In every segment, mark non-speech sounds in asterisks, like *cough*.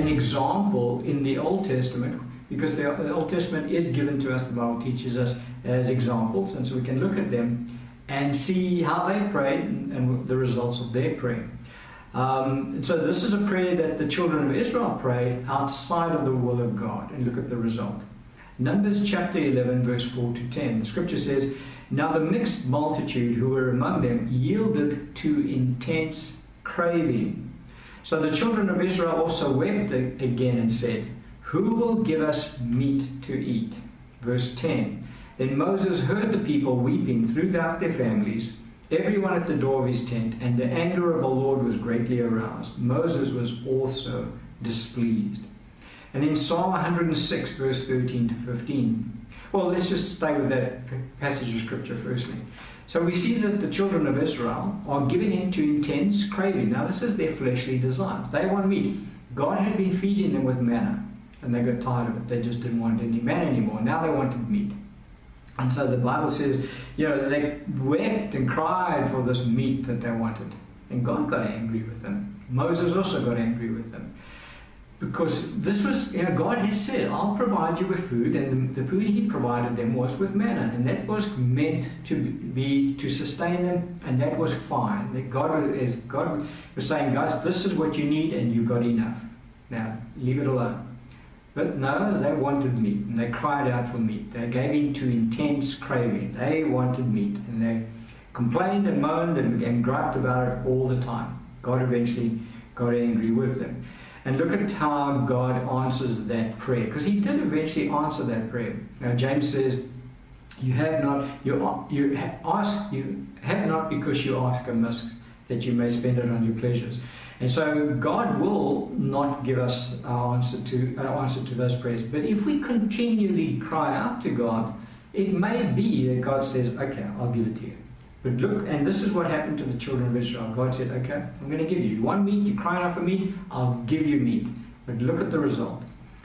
an example in the Old Testament because the, Old Testament is given to us, the Bible teaches us as examples, and so we can look at them and see how they prayed and, and the results of their prayer. Um, so this is a prayer that the children of Israel prayed outside of the will of God, and look at the result. Numbers chapter 11, verse 4 to 10. The scripture says, Now the mixed multitude who were among them yielded to intense craving. So the children of Israel also wept again and said, Who will give us meat to eat? Verse 10 Then Moses heard the people weeping throughout their families, everyone at the door of his tent, and the anger of the Lord was greatly aroused. Moses was also displeased. And in Psalm 106, verse 13 to 15. Well, let's just stay with that passage of scripture firstly. So we see that the children of Israel are given into intense craving. Now, this is their fleshly desires. They want meat. God had been feeding them with manna, and they got tired of it. They just didn't want any manna anymore. Now they wanted meat. And so the Bible says, you know, they wept and cried for this meat that they wanted. And God got angry with them. Moses also got angry with them because this was, you know, God has said, I'll provide you with food, and the, food He provided them was with manna, and that was meant to be to sustain them, and that was fine. That God is God was saying, guys, this is what you need, and you got enough. Now leave it alone. But no, they wanted meat, and they cried out for meat. They gave in to intense craving. They wanted meat, and they complained and moaned and, and griped about it all the time. God eventually got angry with them. And look at how God answers that prayer, because He did eventually answer that prayer. Now James says, "You have not you you ask you have not because you ask amiss, that you may spend it on your pleasures." And so God will not give us our answer to our answer to those prayers. But if we continually cry out to God, it may be that God says, "Okay, I'll give it to you." But look, and this is what happened to the children of Israel. God said, Okay, I'm going to give you. You want meat? You're crying out for meat? I'll give you meat. But look at the result.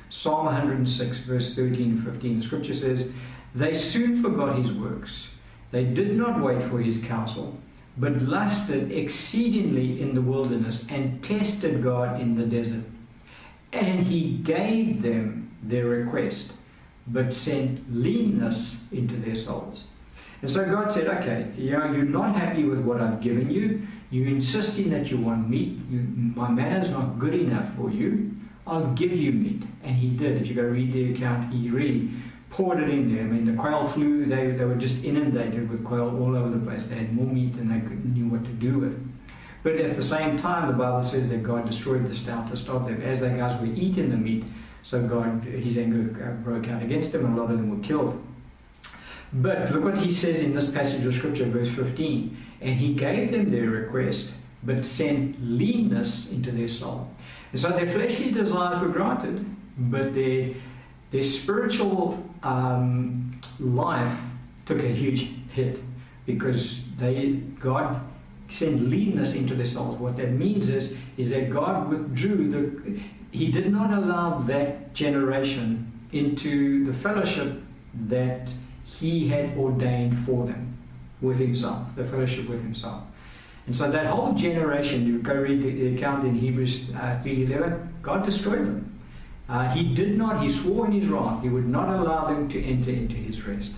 Psalm 106, verse 13 and 15. The scripture says, They soon forgot his works. They did not wait for his counsel, but lusted exceedingly in the wilderness and tested God in the desert. And he gave them their request, but sent leanness into their souls. And so God said, okay, you're not happy with what I've given you. You're insisting that you want meat. You, my is not good enough for you. I'll give you meat. And he did. If you go read the account, he really poured it in there. I mean, the quail flew, they, they were just inundated with quail all over the place. They had more meat than they could, knew what to do with. But at the same time, the Bible says that God destroyed the stoutest of them as they guys were eating the meat. So God, his anger uh, broke out against them, and a lot of them were killed. But look what he says in this passage of scripture, verse 15. And he gave them their request, but sent leanness into their soul. And so their fleshly desires were granted, but their, their spiritual um, life took a huge hit because they God sent leanness into their souls. What that means is, is that God withdrew the He did not allow that generation into the fellowship that he had ordained for them with himself, the fellowship with himself. And so that whole generation, you go read the account in Hebrews uh, 3.11, God destroyed them. Uh, he did not, he swore in his wrath, he would not allow them to enter into his rest.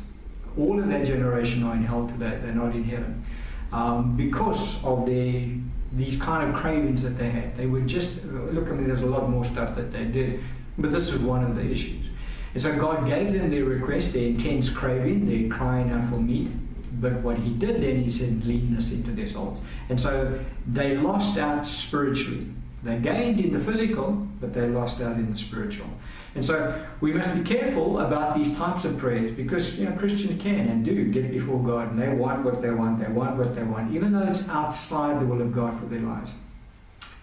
All of that generation are in hell today, they're not in heaven. Um, because of their, these kind of cravings that they had. They were just, look, I mean, there's a lot more stuff that they did, but this is one of the issues. And so God gave them their request, their intense craving, their crying out for meat. But what he did then, he sent leanness into their souls. And so they lost out spiritually. They gained in the physical, but they lost out in the spiritual. And so we must be careful about these types of prayers because you know Christians can and do get before God and they want what they want, they want what they want, even though it's outside the will of God for their lives.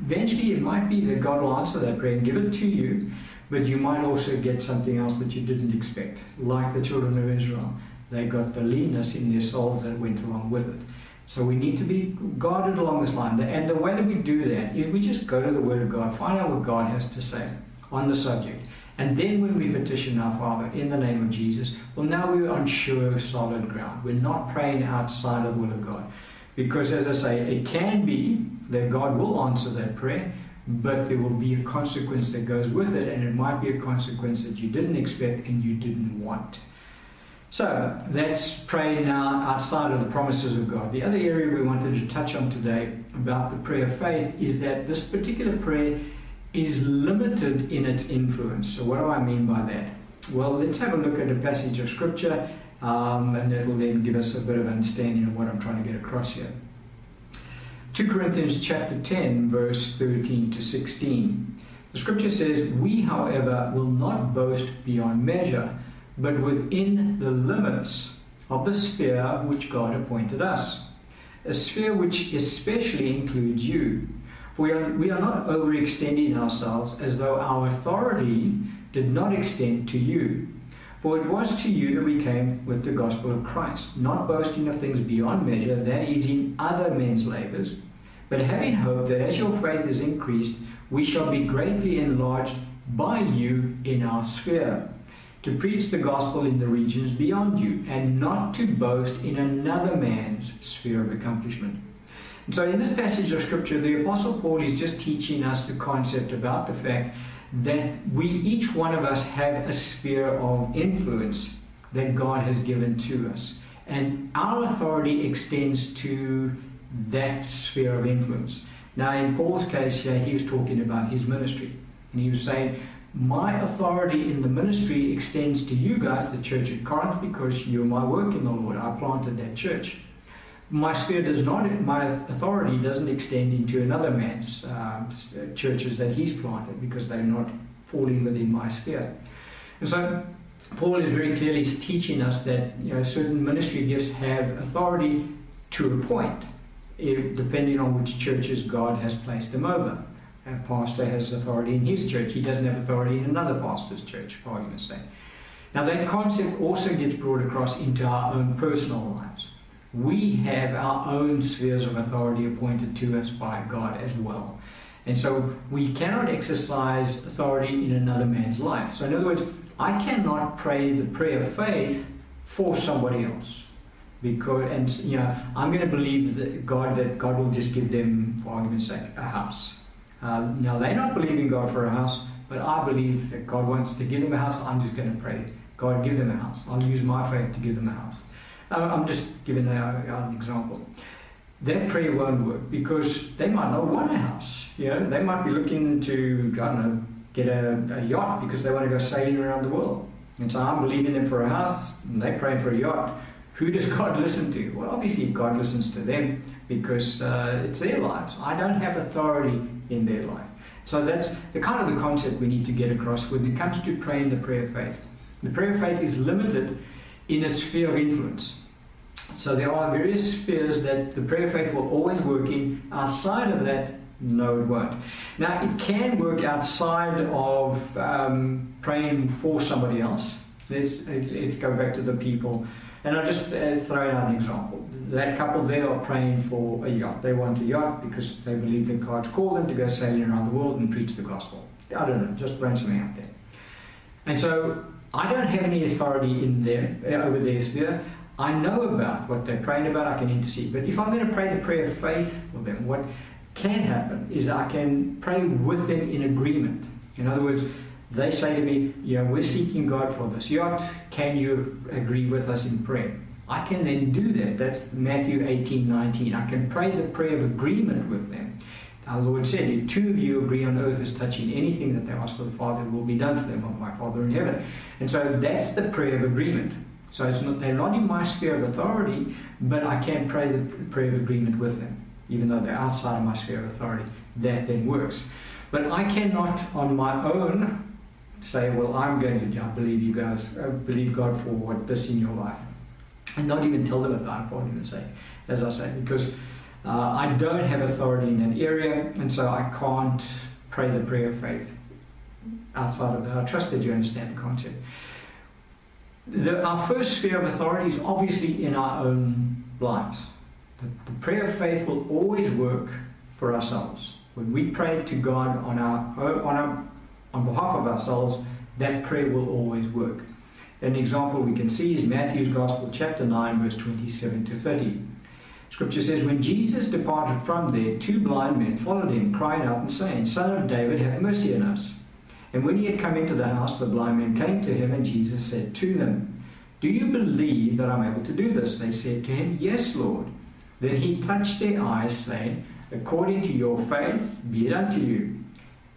Eventually it might be that God will answer that prayer and give it to you, but you might also get something else that you didn't expect, like the children of Israel. They got the leanness in their souls that went along with it. So we need to be guarded along this line. And the way that we do that is we just go to the Word of God, find out what God has to say on the subject. And then when we petition our Father in the name of Jesus, well, now we're on sure, solid ground. We're not praying outside of the will of God. Because as I say, it can be that God will answer that prayer, but there will be a consequence that goes with it, and it might be a consequence that you didn't expect and you didn't want. So that's praying now outside of the promises of God. The other area we wanted to touch on today about the prayer of faith is that this particular prayer is limited in its influence. So, what do I mean by that? Well, let's have a look at a passage of Scripture, um, and that will then give us a bit of understanding of what I'm trying to get across here. 2 Corinthians chapter 10, verse 13 to 16. The scripture says, We, however, will not boast beyond measure, but within the limits of the sphere which God appointed us, a sphere which especially includes you. For we are, we are not overextending ourselves as though our authority did not extend to you. For it was to you that we came with the gospel of Christ, not boasting of things beyond measure, that is in other men's labors, but having hope that as your faith is increased, we shall be greatly enlarged by you in our sphere, to preach the gospel in the regions beyond you, and not to boast in another man's sphere of accomplishment. And so, in this passage of Scripture, the Apostle Paul is just teaching us the concept about the fact that we, each one of us, have a sphere of influence that God has given to us. And our authority extends to that sphere of influence. Now, in Paul's case here, he was talking about his ministry. And he was saying, My authority in the ministry extends to you guys, the church at Corinth, because you're my work in the Lord. I planted that church. My sphere does not, my authority doesn't extend into another man's uh, churches that he's planted because they're not falling within my sphere. And so Paul is very clearly teaching us that you know certain ministry gifts have authority to a point depending on which churches God has placed them over. A pastor has authority in his church, he doesn't have authority in another pastor's church, for argument's sake. Now, that concept also gets brought across into our own personal lives. We have our own spheres of authority appointed to us by God as well. And so we cannot exercise authority in another man's life. So, in other words, I cannot pray the prayer of faith for somebody else because and you know I'm going to believe that God that God will just give them, for argument's sake, a house. Uh, now they're not believing God for a house, but I believe that God wants to give them a house. I'm just going to pray, God, give them a house. I'll use my faith to give them a house. I'm just giving an example. That prayer won't work because they might not want a house. You know, they might be looking to I don't know get a, a yacht because they want to go sailing around the world. And so I'm believing them for a house, and they're praying for a yacht. Who does *laughs* God listen to? Well, obviously, God listens to them because uh, it's their lives. I don't have authority in their life. So that's the kind of the concept we need to get across when it comes to praying the prayer of faith. The prayer of faith is limited in its sphere of influence. So there are various spheres that the prayer faith will always work in. Outside of that, no, it won't. Now, it can work outside of um, praying for somebody else. Let's, let's go back to the people and I'll just uh, throw out an example. That couple there are praying for a yacht. They want a yacht because they believe that God's called them to go sailing around the world and preach the gospel. I don't know, just throwing something out there. And so I don't have any authority in there uh, over their sphere. I know about what they're praying about, I can intercede. But if I'm going to pray the prayer of faith for them, what can happen is I can pray with them in agreement. In other words, they say to me, know, we're seeking God for this yacht. Can you agree with us in prayer? I can then do that. That's Matthew 18, 19. I can pray the prayer of agreement with them. Our Lord said, if two of you agree on earth as touching anything that they ask of the Father, it will be done for them of my Father in heaven. And so that's the prayer of agreement. So it's not, they're not in my sphere of authority, but I can pray the prayer of agreement with them, even though they're outside of my sphere of authority. That then works. But I cannot, on my own, say, well, I'm going to believe you guys, uh, believe God for what this in your life. And not even tell them about it, for argument's sake, as I say, because uh, I don't have authority in that area, and so I can't pray the prayer of faith outside of that. I trust that you understand the concept. The, our first sphere of authority is obviously in our own lives. The, the prayer of faith will always work for ourselves. When we pray to God on our, on our on behalf of ourselves, that prayer will always work. An example we can see is Matthew's Gospel, chapter 9, verse 27 to 30. Scripture says, When Jesus departed from there, two blind men followed him, crying out and saying, Son of David, have mercy on us. And when he had come into the house, the blind men came to him, and Jesus said to them, Do you believe that I'm able to do this? They said to him, Yes, Lord. Then he touched their eyes, saying, According to your faith, be it unto you.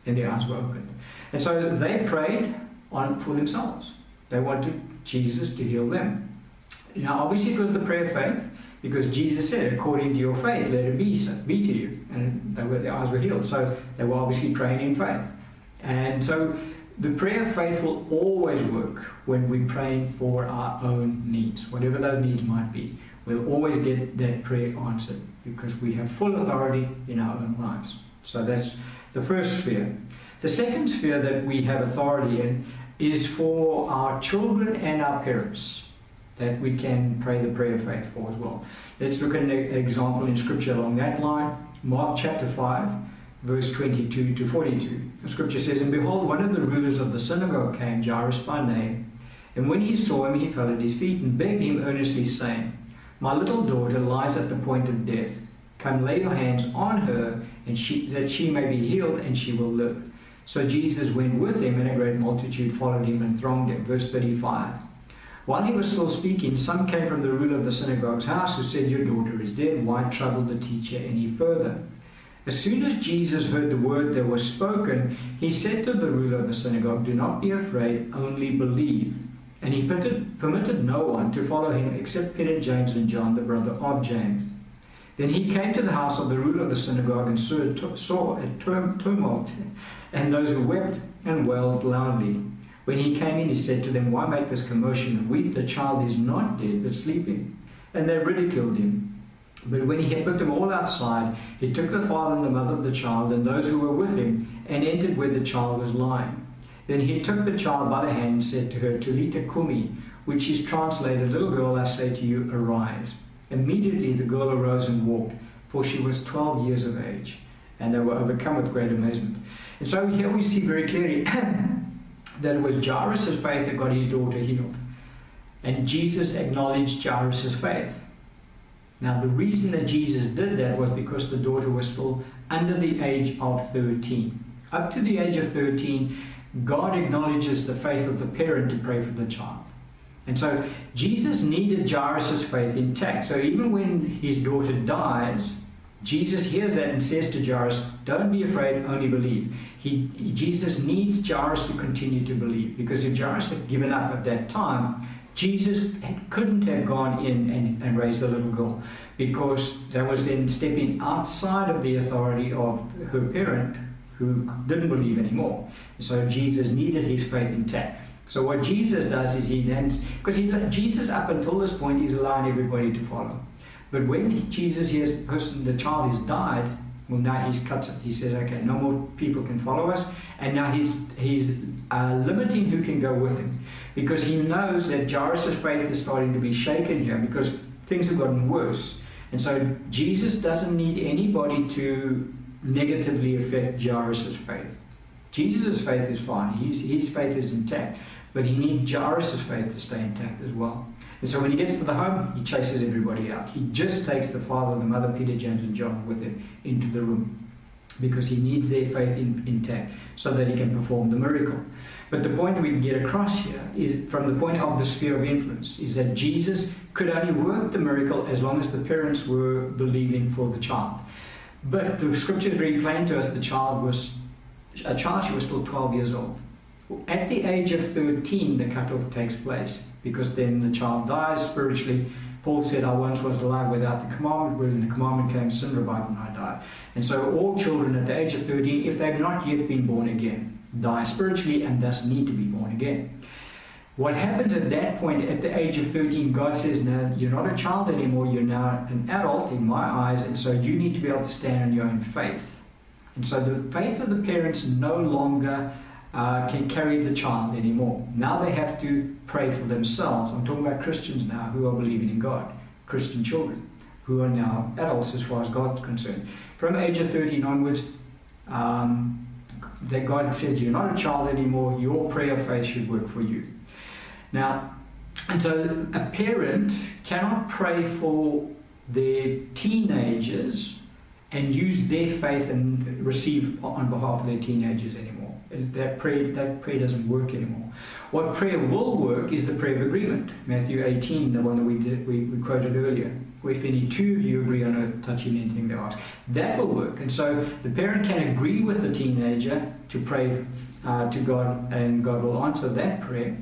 And their eyes were opened. And so they prayed on for themselves. They wanted Jesus to heal them. Now, obviously, it was the prayer of faith. Because Jesus said, according to your faith, let it be so, be to you. And they were, their eyes were healed. So they were obviously praying in faith. And so the prayer of faith will always work when we're praying for our own needs, whatever those needs might be. We'll always get that prayer answered because we have full authority in our own lives. So that's the first sphere. The second sphere that we have authority in is for our children and our parents that we can pray the prayer of faith for as well. Let's look at an example in Scripture along that line. Mark chapter 5, verse 22 to 42. The Scripture says, And behold, one of the rulers of the synagogue came, Jairus by name. And when he saw him, he fell at his feet and begged him earnestly, saying, My little daughter lies at the point of death. Come lay your hands on her, and she, that she may be healed, and she will live. So Jesus went with him, and a great multitude followed him and thronged him. Verse 35. While he was still speaking, some came from the ruler of the synagogue's house who said, Your daughter is dead. Why trouble the teacher any further? As soon as Jesus heard the word that was spoken, he said to the ruler of the synagogue, Do not be afraid, only believe. And he permitted, no one to follow him except Peter, James, and John, the brother of James. Then he came to the house of the ruler of the synagogue and saw a tumult and those who wept and wailed loudly. When he came in, he said to them, Why make this commotion and weep? The child is not dead, but sleeping. And they ridiculed him. But when he had put them all outside, he took the father and the mother of the child and those who were with him and entered where the child was lying. Then he took the child by the hand and said to her, Talitha Kumi, which is translated, Little girl, I say to you, arise. Immediately the girl arose and walked, for she was 12 years of age. And they were overcome with great amazement. And so here we see very clearly *coughs* that it was Jairus' faith that got his daughter healed. And Jesus acknowledged Jairus' faith. Now, the reason that Jesus did that was because the daughter was still under the age of 13. Up to the age of 13, God acknowledges the faith of the parent to pray for the child. And so Jesus needed Jairus' faith intact. So even when his daughter dies, Jesus hears that and says to Jairus, Don't be afraid, only believe. He, Jesus needs Jairus to continue to believe because if Jairus had given up at that time, Jesus couldn't have gone in and, and raised the little girl because that was then stepping outside of the authority of her parent who didn't believe anymore. So Jesus needed his faith intact. So what Jesus does is he then, because Jesus up until this point is allowing everybody to follow. But when Jesus hears the person, the child has died, well, now he's cut it. He says, okay, no more people can follow us. And now he's, he's uh, limiting who can go with him because he knows that Jairus' faith is starting to be shaken here because things have gotten worse. And so Jesus doesn't need anybody to negatively affect Jairus' faith. Jesus' faith is fine, his, his faith is intact, but he needs Jairus' faith to stay intact as well. And so when he gets to the home, he chases everybody out. He just takes the father, the mother, Peter, James, and John with him into the room because he needs their faith in, intact so that he can perform the miracle. But the point we get across here is from the point of the sphere of influence is that Jesus could only work the miracle as long as the parents were believing for the child. But the scripture is very plain to us the child was a child, she was still 12 years old. At the age of 13, the cutoff takes place because then the child dies spiritually. Paul said, I once was alive without the commandment, when the commandment came, sin revived and I died. And so all children at the age of 13, if they've not yet been born again, die spiritually and thus need to be born again. What happens at that point, at the age of 13, God says, Now you're not a child anymore, you're now an adult in my eyes, and so you need to be able to stand on your own faith. And so the faith of the parents no longer uh, can carry the child anymore. Now they have to pray for themselves. I'm talking about Christians now who are believing in God, Christian children who are now adults as far as God's concerned. From age of 13 onwards, um, that God says you're not a child anymore, your prayer of faith should work for you. Now, and so a parent cannot pray for their teenagers and use their faith and receive on behalf of their teenagers anymore. That prayer, that prayer doesn't work anymore. What prayer will work is the prayer of agreement. Matthew 18, the one that we, did, we, we quoted earlier. If any two of you agree on earth touching anything they ask, that will work. And so the parent can agree with the teenager to pray uh, to God, and God will answer that prayer.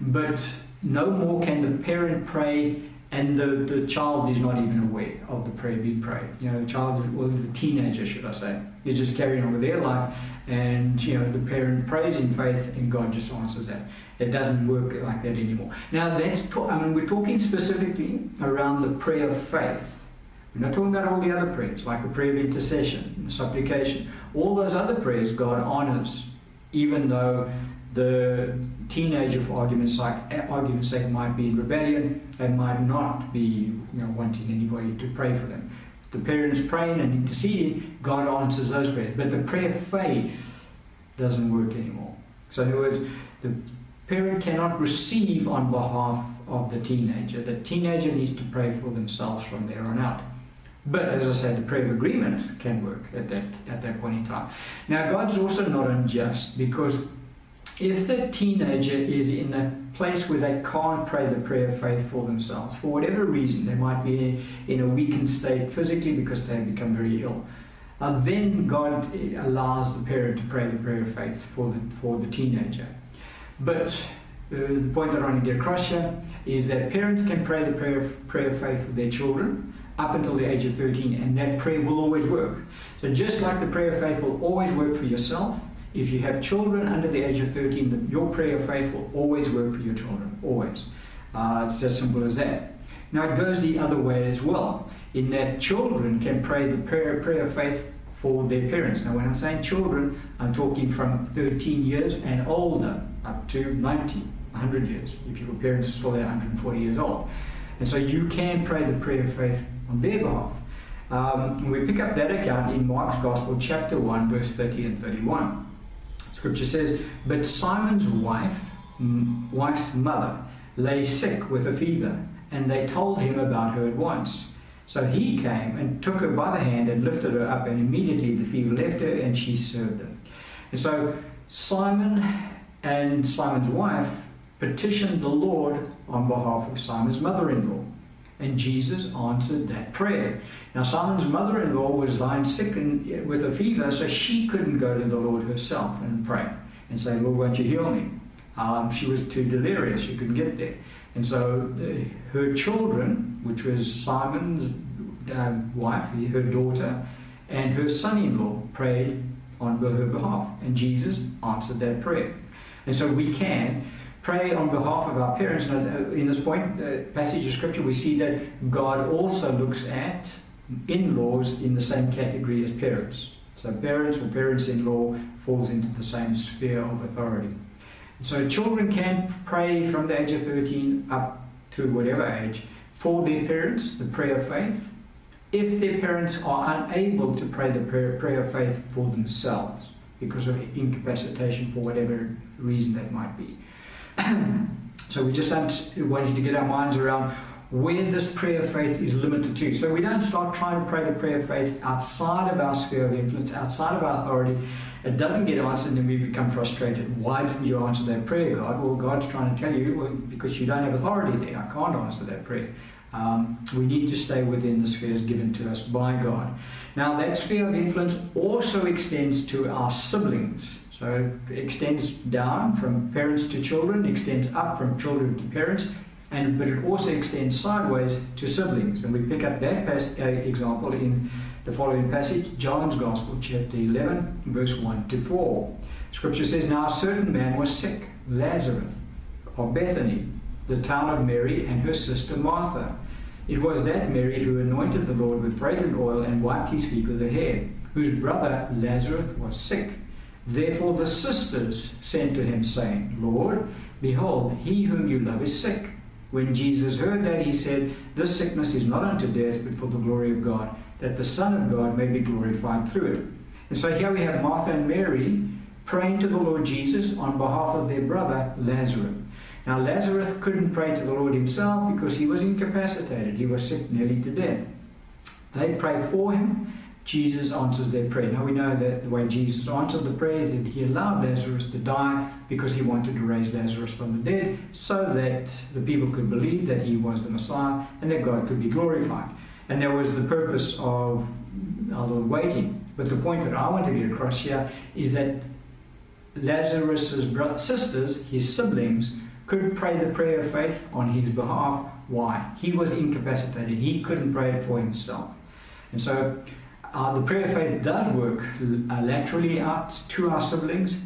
But no more can the parent pray and the, the child is not even aware of the prayer being prayed. You know, the child, or the teenager, should I say, is just carrying on with their life, and you know, the parent prays in faith, and God just answers that. It doesn't work like that anymore. Now, that's I mean, we're talking specifically around the prayer of faith. We're not talking about all the other prayers, like the prayer of intercession, supplication. All those other prayers God honors, even though the teenager, for argument's sake, argument's sake, might be in rebellion. They might not be, you know, wanting anybody to pray for them. The parents praying and interceding, God answers those prayers. But the prayer faith doesn't work anymore. So, in other words, the parent cannot receive on behalf of the teenager. The teenager needs to pray for themselves from there on out. But as I said, the prayer of agreement can work at that at that point in time. Now, God's also not unjust because if the teenager is in a place where they can't pray the prayer of faith for themselves, for whatever reason, they might be in a weakened state physically because they have become very ill, uh, then God allows the parent to pray the prayer of faith for the, for the teenager. But uh, the point that I want to get across here is that parents can pray the prayer of, prayer of faith for their children up until the age of 13, and that prayer will always work. So just like the prayer of faith will always work for yourself, if you have children under the age of 13, your prayer of faith will always work for your children, always. Uh, it's as simple as that. Now it goes the other way as well, in that children can pray the prayer, prayer of faith for their parents. Now when I'm saying children, I'm talking from 13 years and older, up to 90, 100 years, if your parents are still 140 years old. And so you can pray the prayer of faith on their behalf. Um, we pick up that account in Mark's Gospel, chapter 1, verse 30 and 31. Scripture says, But Simon's wife, wife's mother, lay sick with a fever, and they told him about her at once. So he came and took her by the hand and lifted her up, and immediately the fever left her, and she served them. And so Simon and Simon's wife petitioned the Lord on behalf of Simon's mother in law. And Jesus answered that prayer. Now, Simon's mother in law was lying sick and, with a fever, so she couldn't go to the Lord herself and pray and say, Lord, won't you heal me? Um, she was too delirious, she couldn't get there. And so the, her children, which was Simon's uh, wife, her daughter, and her son in law prayed on her behalf. And Jesus answered that prayer. And so we can pray on behalf of our parents. Now, uh, in this point, uh, passage of scripture, we see that God also looks at in-laws in the same category as parents. So parents or parents-in-law falls into the same sphere of authority. So children can pray from the age of 13 up to whatever age for their parents, the prayer of faith, if their parents are unable to pray the prayer of faith for themselves because of incapacitation for whatever reason that might be. So we just wanted to get our minds around where this prayer of faith is limited to. So we don't start trying to pray the prayer of faith outside of our sphere of influence, outside of our authority. It doesn't get answered, and then we become frustrated. Why didn't you answer that prayer, God? Well, God's trying to tell you, well, because you don't have authority there. I can't answer that prayer. Um, we need to stay within the spheres given to us by God. Now, that sphere of influence also extends to our siblings. So it extends down from parents to children, extends up from children to parents, and but it also extends sideways to siblings. And we pick up that pas- uh, example in the following passage, John's Gospel, chapter 11, verse 1 to 4. Scripture says, Now a certain man was sick, Lazarus, of Bethany, the town of Mary and her sister Martha. It was that Mary who anointed the Lord with fragrant oil and wiped his feet with her hair, whose brother Lazarus was sick. Therefore the sisters sent to him, saying, Lord, behold, he whom you love is sick. When Jesus heard that, he said, This sickness is not unto death, but for the glory of God, that the Son of God may be glorified through it. And so here we have Martha and Mary praying to the Lord Jesus on behalf of their brother Lazarus. Now, Lazarus couldn't pray to the Lord himself because he was incapacitated. He was sick nearly to death. They prayed for him. Jesus answers their prayer. Now we know that the way Jesus answered the prayer is that he allowed Lazarus to die because he wanted to raise Lazarus from the dead so that the people could believe that he was the Messiah and that God could be glorified. And that was the purpose of our Lord waiting. But the point that I want to get across here is that Lazarus's sisters, his siblings, could pray the prayer of faith on his behalf. Why? He was incapacitated. He couldn't pray it for himself. And so uh, the prayer of faith does work uh, laterally out to our siblings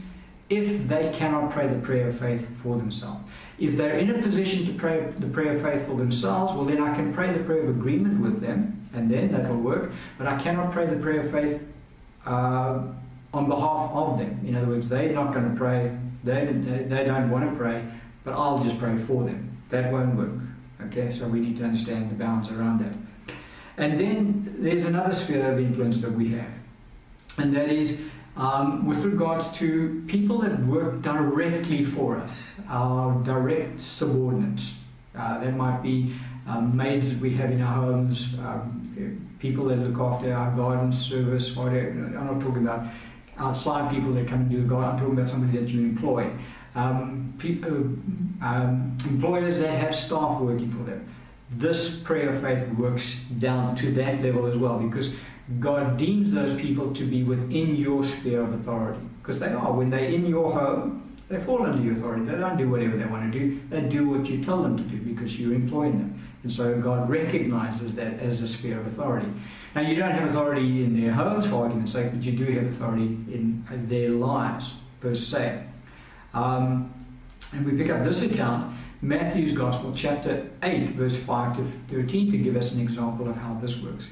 if they cannot pray the prayer of faith for themselves. If they're in a position to pray the prayer of faith for themselves, well, then I can pray the prayer of agreement with them, and then that will work. But I cannot pray the prayer of faith uh, on behalf of them. In other words, they're not going to pray, they, they don't want to pray, but I'll just pray for them. That won't work. Okay, so we need to understand the bounds around that. And then there's another sphere of influence that we have, and that is um, with regards to people that work directly for us, our direct subordinates. Uh, there might be um, maids that we have in our homes, um, people that look after our garden service. Whatever. I'm not talking about outside people that come and do the garden. I'm talking about somebody that you employ. Um, people, um, employers that have staff working for them this prayer of faith works down to that level as well because God deems those people to be within your sphere of authority because they are. When they're in your home, they fall under your authority. They don't do whatever they want to do, they do what you tell them to do because you're employing them. And so God recognizes that as a sphere of authority. Now, you don't have authority in their homes, for argument's sake, but you do have authority in their lives, per se. Um, and we pick up this account Matthew's Gospel, chapter 8, verse 5 to 13, to give us an example of how this works.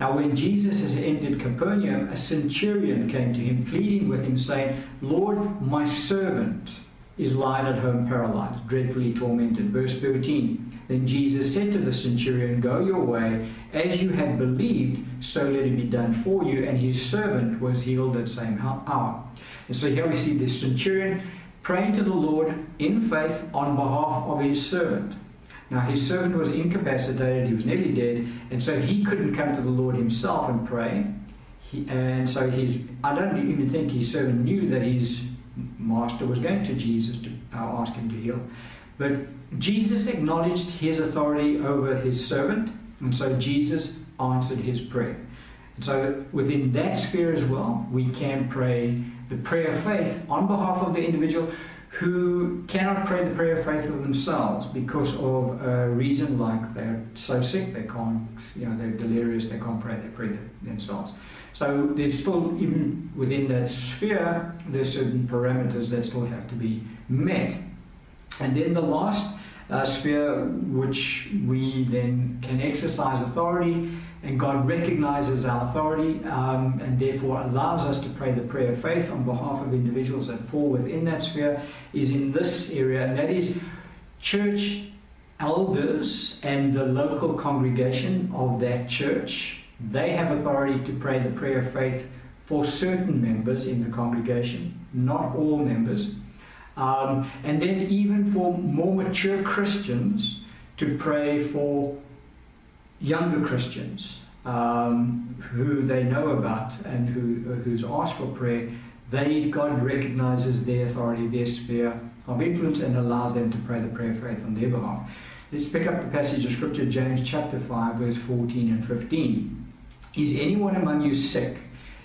Now, when Jesus had entered Capernaum, a centurion came to him, pleading with him, saying, Lord, my servant is lying at home paralyzed, dreadfully tormented. Verse 13. Then Jesus said to the centurion, Go your way, as you have believed, so let it be done for you. And his servant was healed that same hour. And so here we see this centurion praying to the Lord in faith on behalf of his servant. Now, his servant was incapacitated, he was nearly dead, and so he couldn't come to the Lord himself and pray. He, and so he's, I don't even think his servant knew that his master was going to Jesus to uh, ask him to heal. But Jesus acknowledged his authority over his servant, and so Jesus answered his prayer. And so within that sphere as well, we can pray the prayer of faith on behalf of the individual who cannot pray the prayer of faith for themselves because of a reason like they're so sick they can't, you know, they're delirious, they can't pray, they pray themselves. So there's still, even within that sphere, there's certain parameters that still have to be met. And then the last uh, sphere which we then can exercise authority and God recognizes our authority um, and therefore allows us to pray the prayer of faith on behalf of individuals that fall within that sphere is in this area, and that is church elders and the local congregation of that church. They have authority to pray the prayer of faith for certain members in the congregation, not all members. Um, and then, even for more mature Christians, to pray for younger Christians um, who they know about and who, who's asked for prayer, they God recognizes their authority, their sphere of influence, and allows them to pray the prayer of faith on their behalf. Let's pick up the passage of Scripture, James chapter 5, verse 14 and 15. Is anyone among you sick?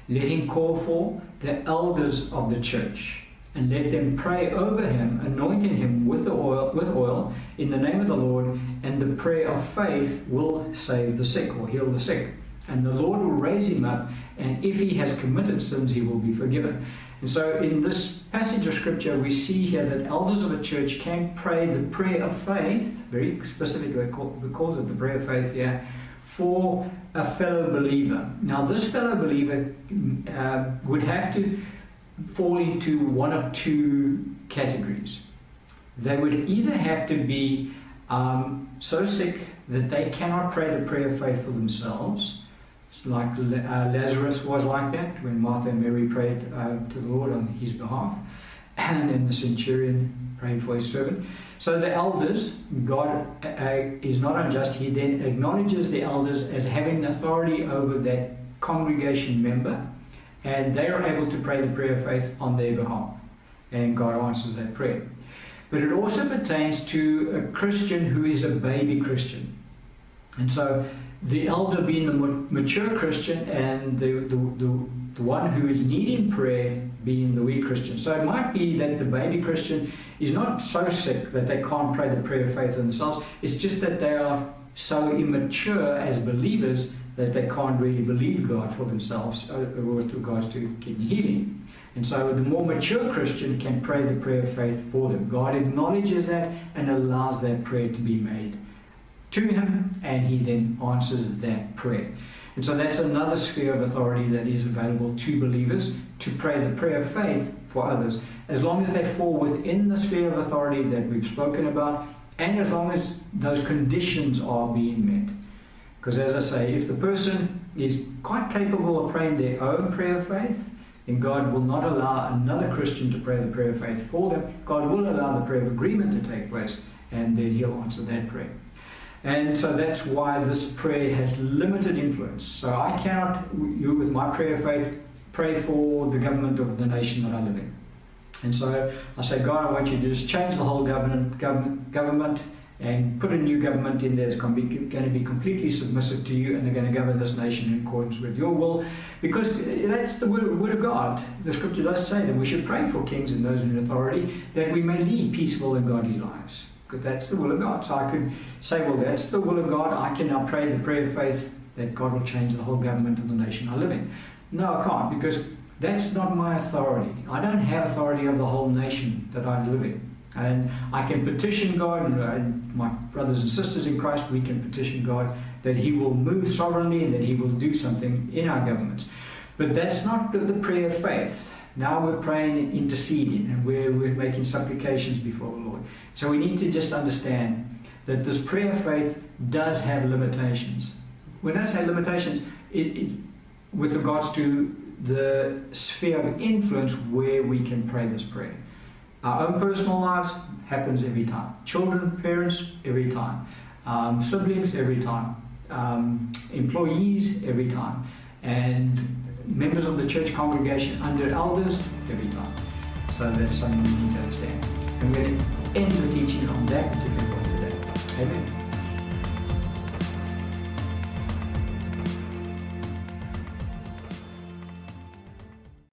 Let him call for the elders of the church and let them pray over him, anointing him with the oil with oil in the name of the Lord, and the prayer of faith will save the sick or heal the sick. And the Lord will raise him up, and if he has committed sins, he will be forgiven. And so, in this passage of scripture, we see here that elders of a church can pray the prayer of faith, very specifically, because of the prayer of faith here, for a fellow believer. Now, this fellow believer uh, would have to fall into one of two categories. They would either have to be um, so sick that they cannot pray the prayer of faith for themselves, like uh, Lazarus was like that when Martha and Mary prayed uh, to the Lord on his behalf, and then the centurion prayed for his servant. So the elders, God uh, is not unjust. He then acknowledges the elders as having authority over that congregation member, and they are able to pray the prayer of faith on their behalf. And God answers that prayer. But it also pertains to a Christian who is a baby Christian. And so the elder being the mature Christian and the, the, the, the one who is needing prayer being the weak Christian. So it might be that the baby Christian is not so sick that they can't pray the prayer of faith themselves. It's just that they are so immature as believers that they can't really believe God for themselves uh, with regards to kidney healing. And so the more mature Christian can pray the prayer of faith for them. God acknowledges that and allows that prayer to be made to him, and he then answers that prayer. And so that's another sphere of authority that is available to believers to pray the prayer of faith for others, as long as they fall within the sphere of authority that we've spoken about, and as long as those conditions are being met. Because as I say, if the person is quite capable of praying their own prayer of faith, then God will not allow another Christian to pray the prayer of faith for them. God will allow the prayer of agreement to take place, and then He'll answer that prayer. And so that's why this prayer has limited influence. So I cannot, you with my prayer of faith, pray for the government of the nation that I live in. And so I say, God, I want you to just change the whole government, government, government and put a new government in there that's going to be completely submissive to you and they're going to govern this nation in accordance with your will. Because eh, that's the word of God. The scripture does say that we should pray for kings and those in authority that we may lead peaceful and godly lives. Because that's the will of God. So I could say, well, that's the will of God. I can now pray the prayer of faith that God will change the whole government of the nation I live in. No, I can't because that's not my authority. I don't have authority over the whole nation that I live in. And I can petition God, uh, and my brothers and sisters in Christ, we can petition God that He will move sovereignly and that He will do something in our government. But that's not the prayer of faith. Now we're praying, and interceding, and we're, we're making supplications before the Lord. So we need to just understand that this prayer of faith does have limitations. When I say limitations, it, it, with regards to the sphere of influence where we can pray this prayer. Our own personal lives happens every time. Children, parents, every time. Um, siblings, every time. Um, employees, every time. And members of the church congregation under elders, every time. So that's something we need to understand. And we're going to end the teaching on that particular point today. Amen.